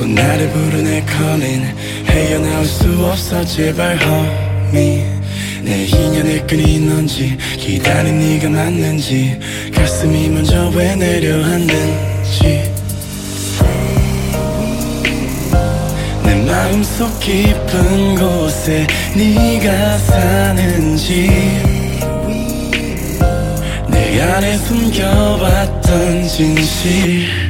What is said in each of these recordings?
또 나를 부르네 calling. 헤어나올 수 없어 제발 homie. 내 인연을 끊인 넌지 기다린 네가 맞는지 가슴이 먼저 왜 내려앉는지. 내 마음속 깊은 곳에 네가 사는지. 내 안에 숨겨왔던 진실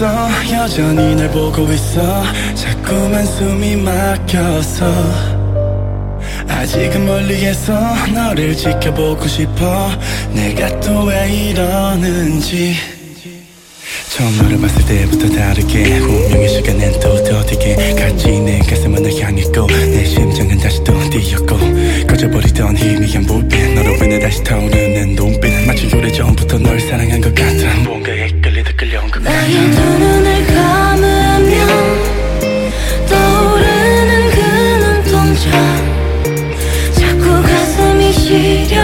있어. 여전히 날 보고 있어. 자꾸만 숨이 막혀서. 아직은 멀리에서 너를 지켜보고 싶어. 내가 또 왜 이러는지. 처음 너를 봤을 때부터 다르게. 운명의 시간엔 또 더디게. 같이 내 가슴은 널 향했고 내 심장은 다시 또 뛰었고. 꺼져버리던 희미한 불빛. 너로 인해 다시 타오르 가슴